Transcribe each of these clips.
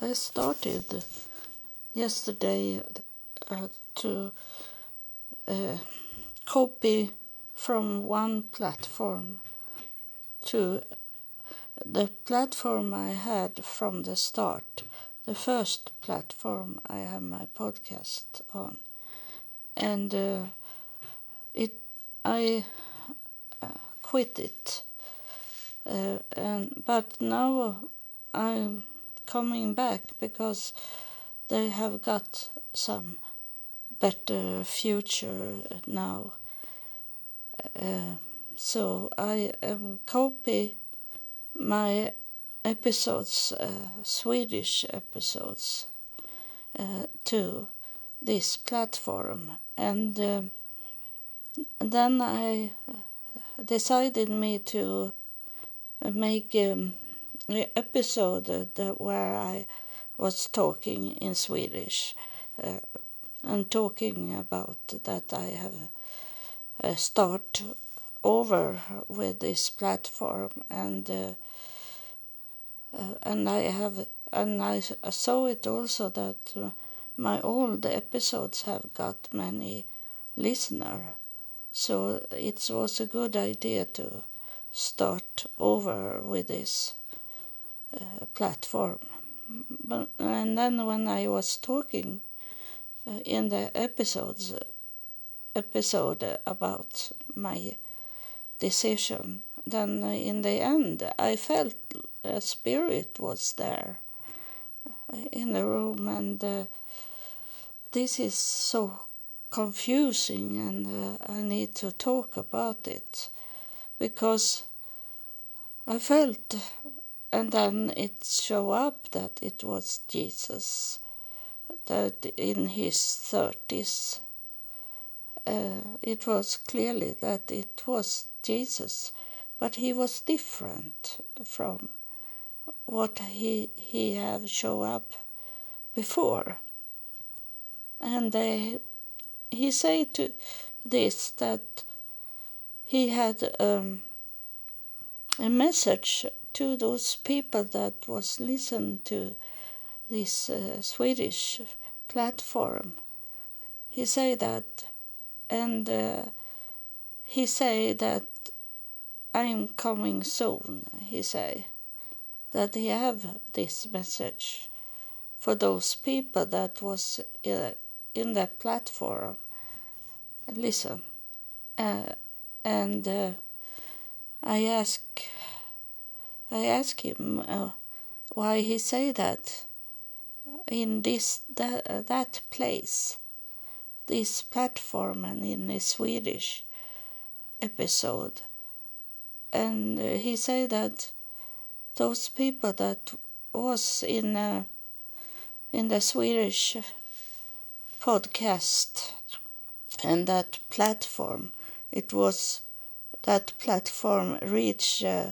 I started yesterday uh, to uh, copy from one platform to the platform I had from the start, the first platform I have my podcast on, and uh, it I uh, quit it, uh, and but now I'm coming back because they have got some better future now. Uh, so I um, copy my episodes, uh, Swedish episodes, uh, to this platform, and uh, then I decided me to make um, episode that where I was talking in Swedish uh, and talking about that I have uh, start over with this platform and uh, uh, and I have and I saw it also that my old episodes have got many listener. So it was a good idea to start over with this platform but, and then when I was talking uh, in the episodes episode about my decision, then in the end I felt a spirit was there in the room, and uh, this is so confusing, and uh, I need to talk about it because I felt, and then it showed up that it was Jesus, that in his thirties. Uh, it was clearly that it was Jesus, but he was different from what he he have show up before. And they, he said to this that he had um, a message to those people that was listen to this uh, Swedish platform. He said that, and uh, he say that I'm coming soon, he say. That he have this message for those people that was uh, in that platform. Listen, uh, and uh, I ask, I ask him uh, why he say that in this that uh, that place, this platform, and in the Swedish episode. And he said that those people that was in uh, in the Swedish podcast and that platform, it was that platform reached uh,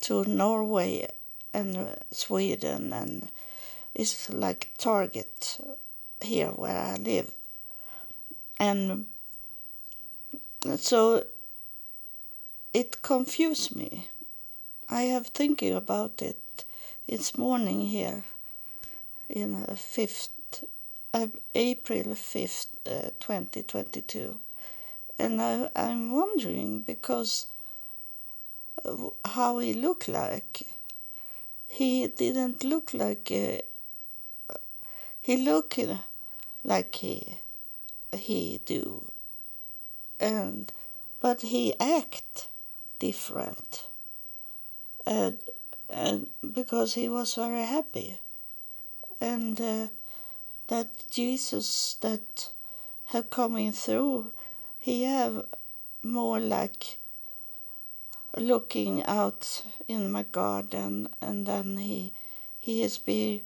to Norway and Sweden and it's like target here where I live. And so it confused me. I have thinking about it It's morning here in 5th, uh, April 5th, uh, 2022. And I, I'm wondering because how he looked like. He didn't look like uh, he looked like he he do, and but he act different. And, and because he was very happy. And uh, that Jesus that have coming through, he have more like looking out in my garden and then he he is be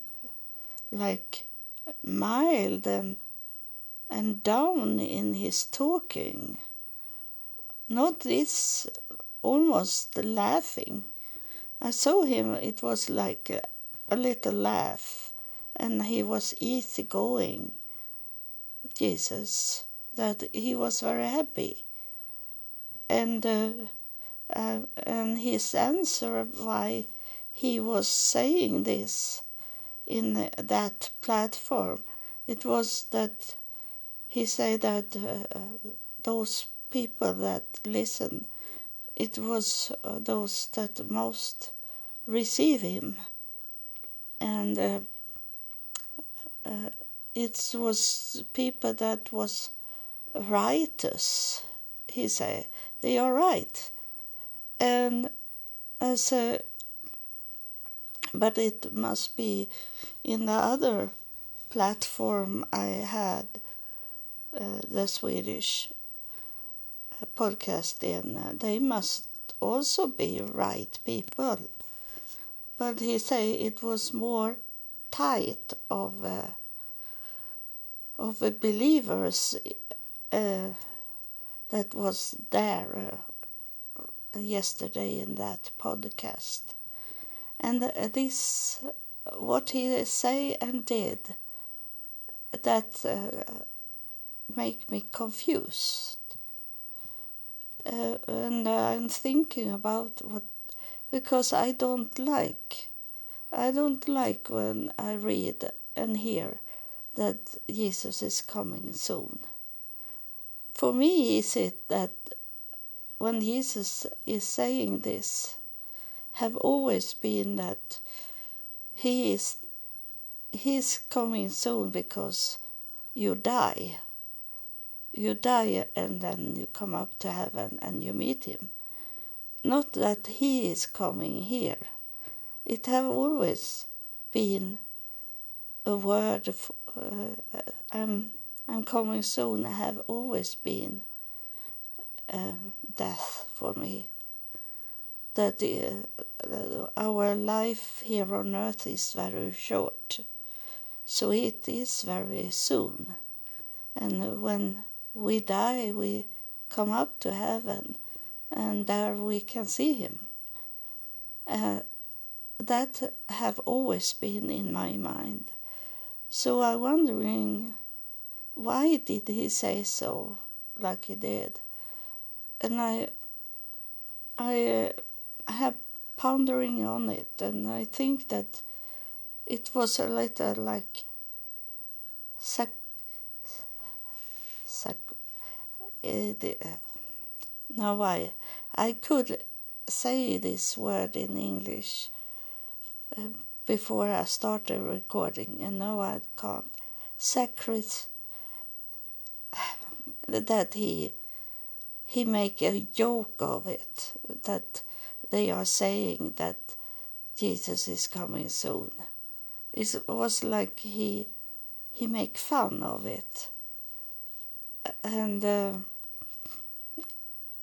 like mild and and down in his talking not this almost laughing. I saw him, it was like a, a little laugh, and he was easygoing. Jesus, that he was very happy. And, uh, and his answer why he was saying this in that platform. It was that he said that uh, those people that listen, it was uh, those that most receive him, and uh, uh, it was people that was righteous. He said they are right, and as a but it must be in the other platform I had uh, the Swedish uh, podcast in. Uh, they must also be right people. But he say it was more tight of uh, of believers uh, that was there yesterday in that podcast. And this what he say and did that uh, make me confused. Uh, and i'm thinking about what because i don't like i don't like when i read and hear that jesus is coming soon. For me is it that when jesus is saying this have always been that he is he's coming soon because you die. You die and then you come up to heaven and you meet him. Not that he is coming here. It have always been a word of, uh, I'm, I'm coming soon have always been um, death for me that uh, our life here on earth is very short. So it is very soon. And when we die, we come up to heaven, and there we can see Him. Uh, that have always been in my mind. So I'm wondering why did he say so like he did? And I I uh, have pondering on it, and I think that it was a little like sac, sac, uh, now I I could say this word in English uh, before I started recording, and now I can't. Sacred that he he make a joke of it that they are saying that Jesus is coming soon. It was like he he make fun of it, and uh,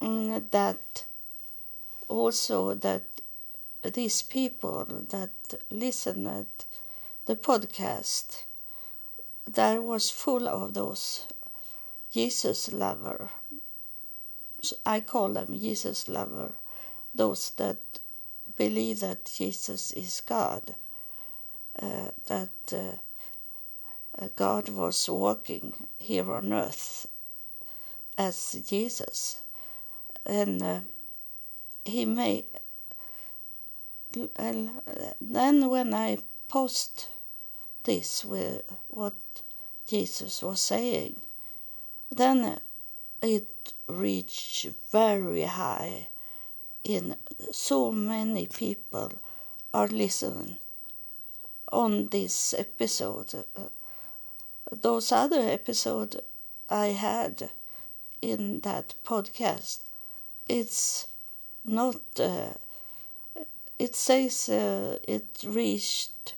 mm, that also that these people that listen at the podcast there was full of those Jesus lover. I call them Jesus lover those that believe that Jesus is God, uh, that uh, God was walking here on earth as Jesus, and uh, he may. And then when I post this with what Jesus was saying, then it reached very high in so many people are listening on this episode. Uh, those other episodes I had in that podcast, it's not. Uh, it says uh, it reached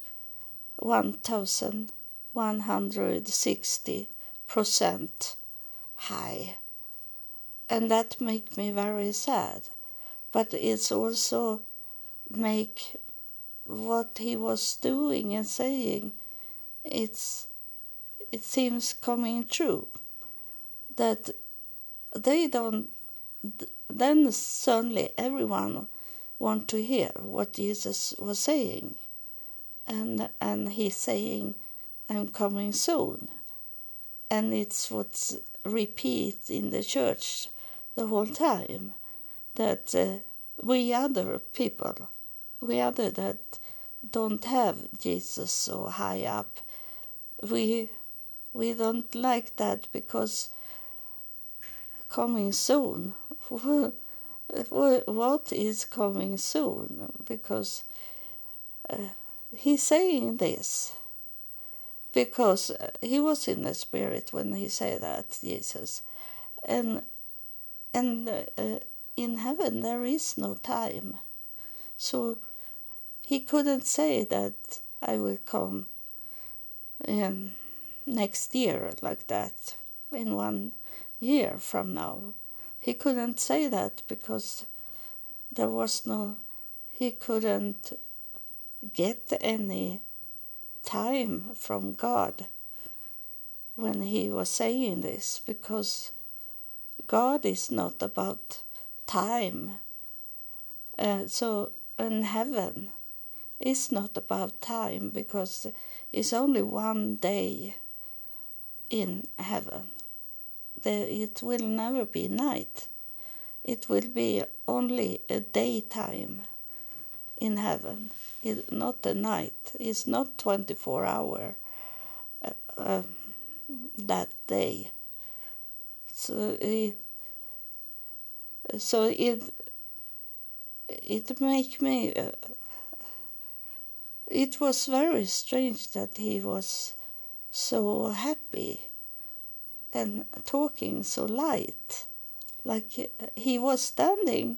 one thousand one hundred sixty percent high, and that make me very sad. But it's also make what he was doing and saying it's it seems coming true. That they don't then suddenly everyone want to hear what jesus was saying. And and he's saying i'm coming soon. And it's what's repeat in the church the whole time that uh, we other people, we other that don't have Jesus so high up. We we don't like that because coming soon. what is coming soon? Because uh, he's saying this because he was in the spirit when he said that Jesus, and and uh, in heaven there is no time, so he couldn't say that I will come in next year like that in one year from now. He couldn't say that because there was no, he couldn't get any time from God when he was saying this because God is not about time. Uh, so in heaven, it's not about time because it's only one day in heaven. There, it will never be night. It will be only a daytime in heaven, it, not a night. It's not 24 hour uh, uh, that day. So it, so it it make me uh, it was very strange that he was so happy and talking so light. Like he was standing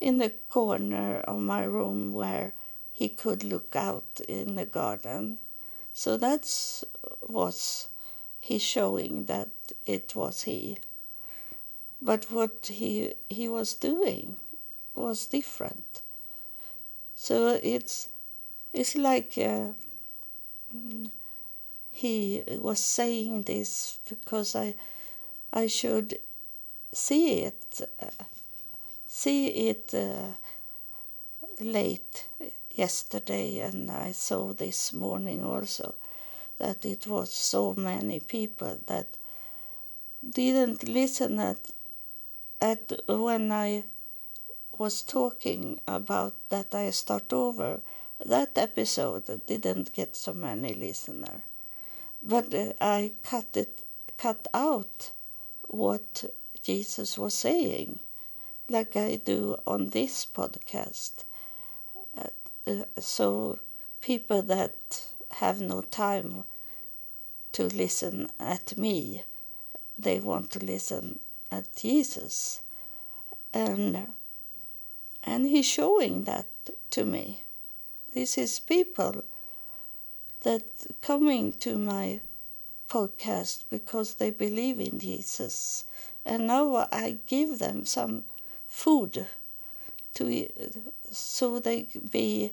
in the corner of my room where he could look out in the garden. So that was he showing that it was he. But what he he was doing was different. So it's it's like uh, he was saying this because I I should see it uh, see it uh, late yesterday and I saw this morning also that it was so many people that didn't listen at at when I was talking about that I start over that episode didn't get so many listeners, but uh, I cut it, cut out what Jesus was saying, like I do on this podcast. Uh, uh, so people that have no time to listen at me, they want to listen at Jesus, and and he's showing that to me. This is people that coming to my podcast because they believe in Jesus. And now I give them some food to so they be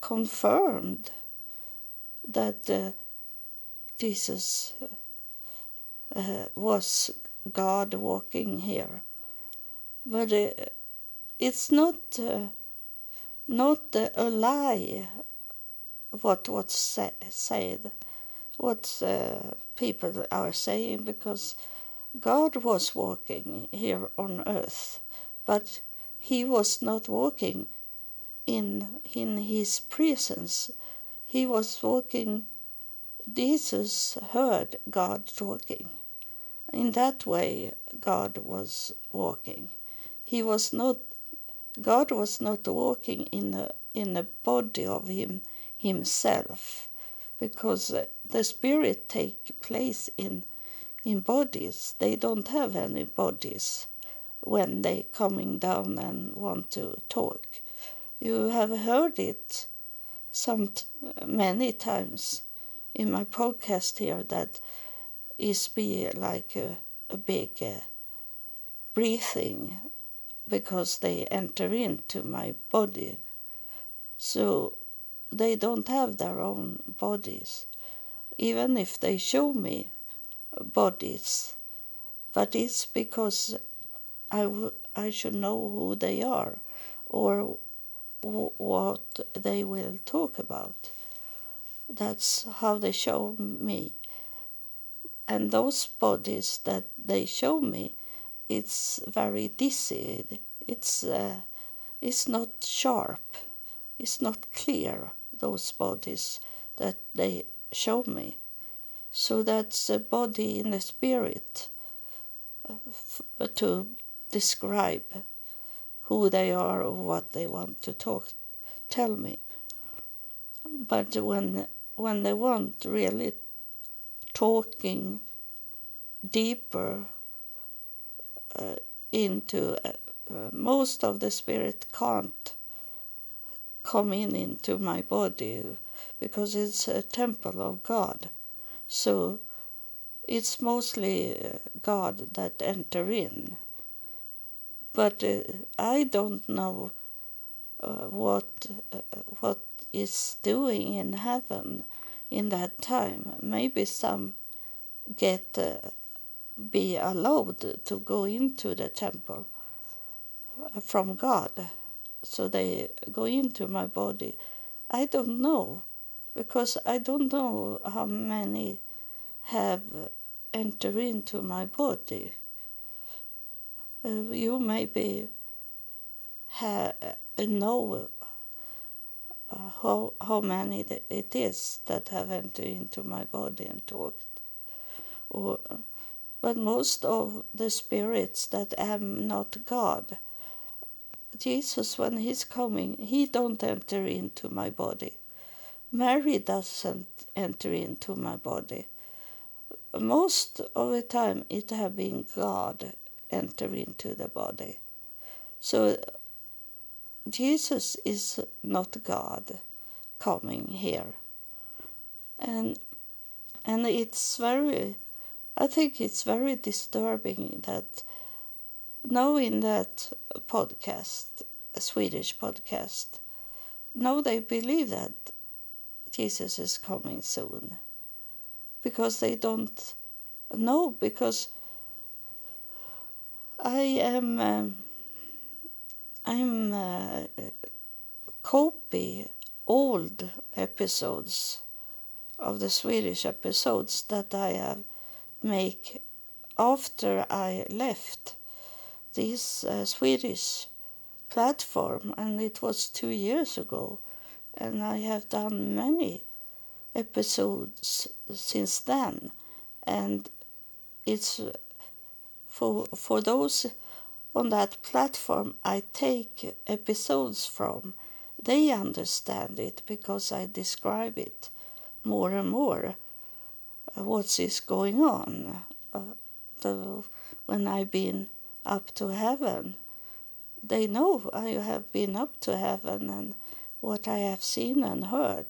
confirmed that uh, Jesus uh, was God walking here. But uh, it's not not a lie what what's said, what people are saying, because God was walking here on earth, but he was not walking in in his presence. He was walking. Jesus heard God talking. In that way, God was walking. He was not God was not walking in a, in a body of him himself because the spirit take place in in bodies they don't have any bodies when they coming down and want to talk you have heard it some many times in my podcast here that is be like a, a big uh, breathing because they enter into my body. So they don't have their own bodies, even if they show me bodies. But it's because I, w- I should know who they are or what they will talk about. That's how they show me. And those bodies that they show me it's very dizzy. It's uh, it's not sharp. It's not clear, those bodies that they show me. So that's the body in the spirit uh, f- to describe who they are or what they want to talk, tell me. But when when they want really talking deeper uh, into uh, uh, most of the spirit can't come in into my body because it's a temple of God. So it's mostly uh, God that enter in. But uh, I don't know uh, what uh, what is doing in heaven in that time. Maybe some get be allowed to go into the temple from God, so they go into my body. I don't know because I don't know how many have entered into my body. Uh, you maybe have, uh, know uh, how, how many it is that have entered into my body and talked. Or, but most of the spirits that am not God, Jesus, when he's coming, he don't enter into my body. Mary doesn't enter into my body. Most of the time, it have been God enter into the body. So Jesus is not God coming here. And and it's very I think it's very disturbing that knowing that podcast, a Swedish podcast, now they believe that Jesus is coming soon because they don't know because I am um, I'm uh, copy old episodes of the Swedish episodes that I have make after I left this uh, Swedish platform and it was two years ago and I have done many episodes since then and it's for for those on that platform I take episodes from, they understand it because I describe it more and more. Uh, what is going on? Uh, the, when I've been up to heaven, they know I have been up to heaven and what I have seen and heard.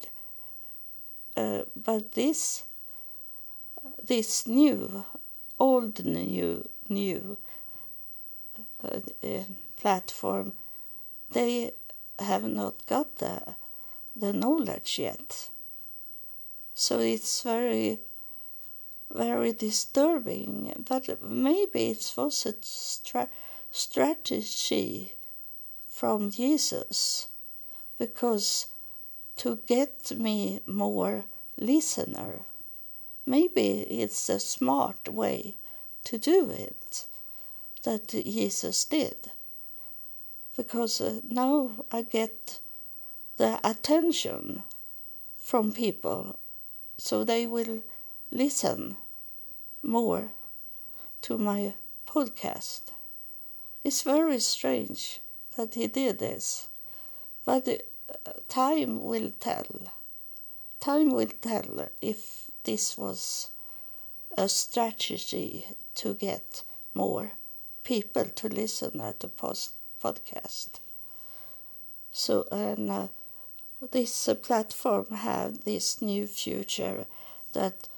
Uh, but this, this new, old new, new uh, platform, they have not got the, the knowledge yet. So it's very, very disturbing. But maybe it was a stra- strategy from Jesus because to get me more listener. Maybe it's a smart way to do it that Jesus did. Because uh, now I get the attention from people so they will listen more to my podcast. It's very strange that he did this, but uh, time will tell. Time will tell if this was a strategy to get more people to listen at the post podcast. So and uh, this uh, platform have this new future that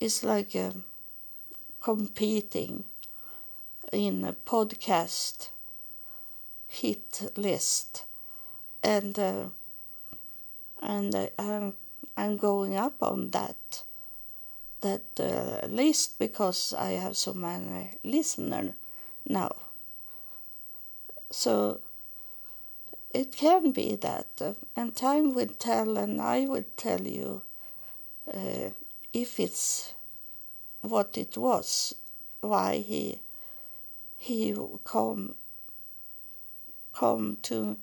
is like um, competing in a podcast hit list and uh, and uh, I'm, I'm going up on that that uh, list because I have so many listeners now. So it can be that, uh, and time will tell, and I will tell you uh, if it's what it was, why he he come come to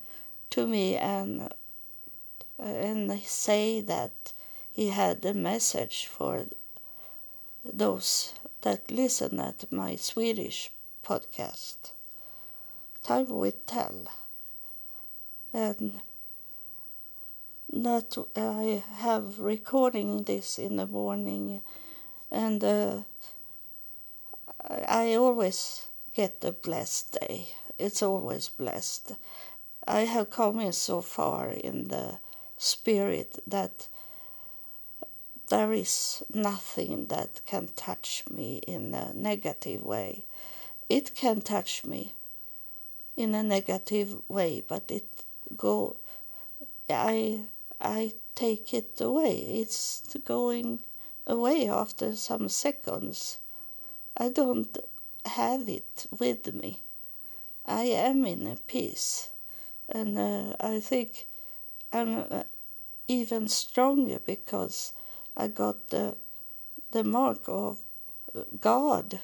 to me and and say that he had a message for those that listen at my Swedish podcast. Time will tell. And that I have recording this in the morning and uh, I always get a blessed day. It's always blessed. I have come in so far in the spirit that there is nothing that can touch me in a negative way. It can touch me in a negative way, but it go. I I take it away. It's going away after some seconds. I don't have it with me. I am in a peace, and uh, I think I'm uh, even stronger because I got the the mark of God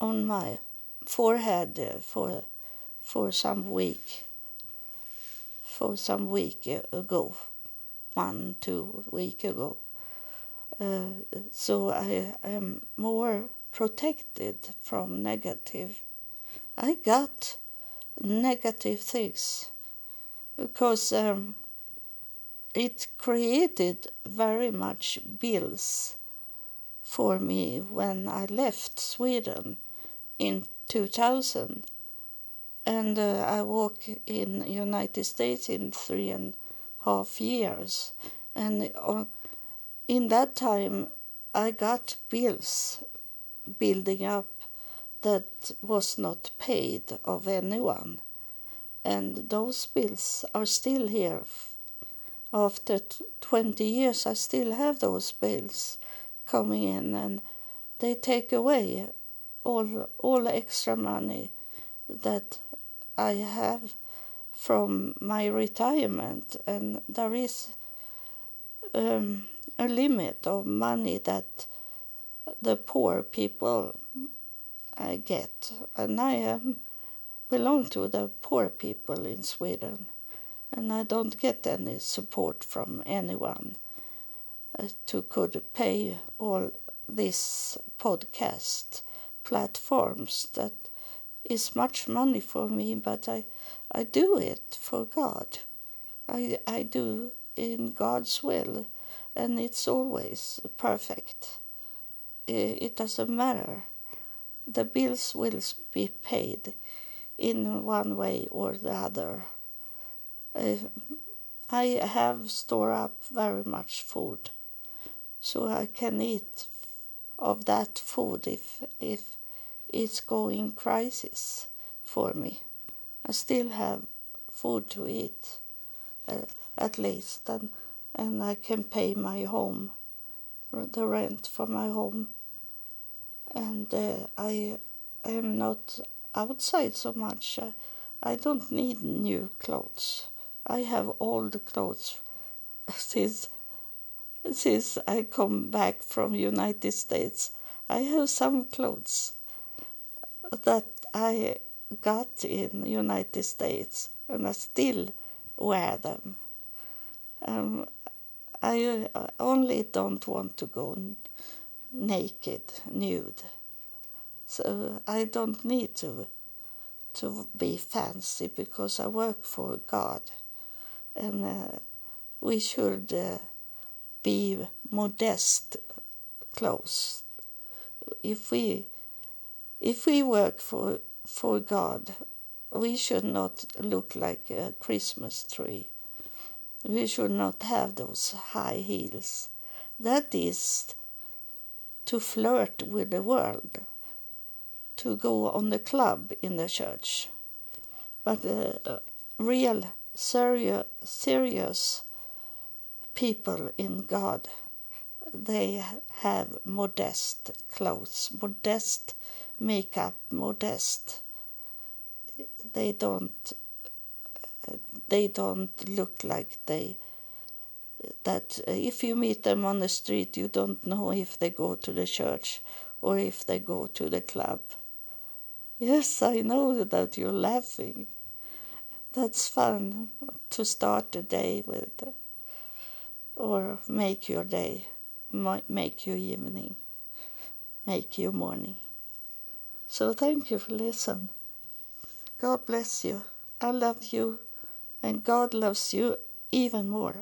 on my forehead for for some week for some week ago, one two week ago. Uh, so I am more protected from negative. I got negative things because um, it created very much bills for me when I left Sweden in 2000 and uh, I work in United States in three and a half years. And uh, in that time I got bills building up that was not paid of anyone. And those bills are still here after 20 years, I still have those bills coming in, and they take away all all extra money that I have from my retirement, and there is um, a limit of money that the poor people uh, get, and I um, belong to the poor people in Sweden and I don't get any support from anyone uh, to could pay all these podcast platforms that is much money for me but I I do it for God. I I do in God's will and it's always perfect. It doesn't matter. The bills will be paid in one way or the other I have stored up very much food, so I can eat of that food if if it's going crisis for me. I still have food to eat, uh, at least, and and I can pay my home, the rent for my home, and uh, I am not outside so much. I, I don't need new clothes. I have all the clothes since since I come back from United States. I have some clothes that I got in United States and I still wear them. Um, I only don't want to go naked, nude. So I don't need to to be fancy because I work for God and uh, we should uh, be modest close. If we if we work for for God, we should not look like a Christmas tree. We should not have those high heels. That is to flirt with the world, to go on the club in the church. But uh, real serious, serious people in God, they have modest clothes, modest makeup, modest. They don't. They don't look like they. That if you meet them on the street, you don't know if they go to the church or if they go to the club. Yes, I know that you're laughing that's fun to start the day with, or make your day, make your evening, make your morning. So thank you for listening. God bless you. I love you, and God loves you even more.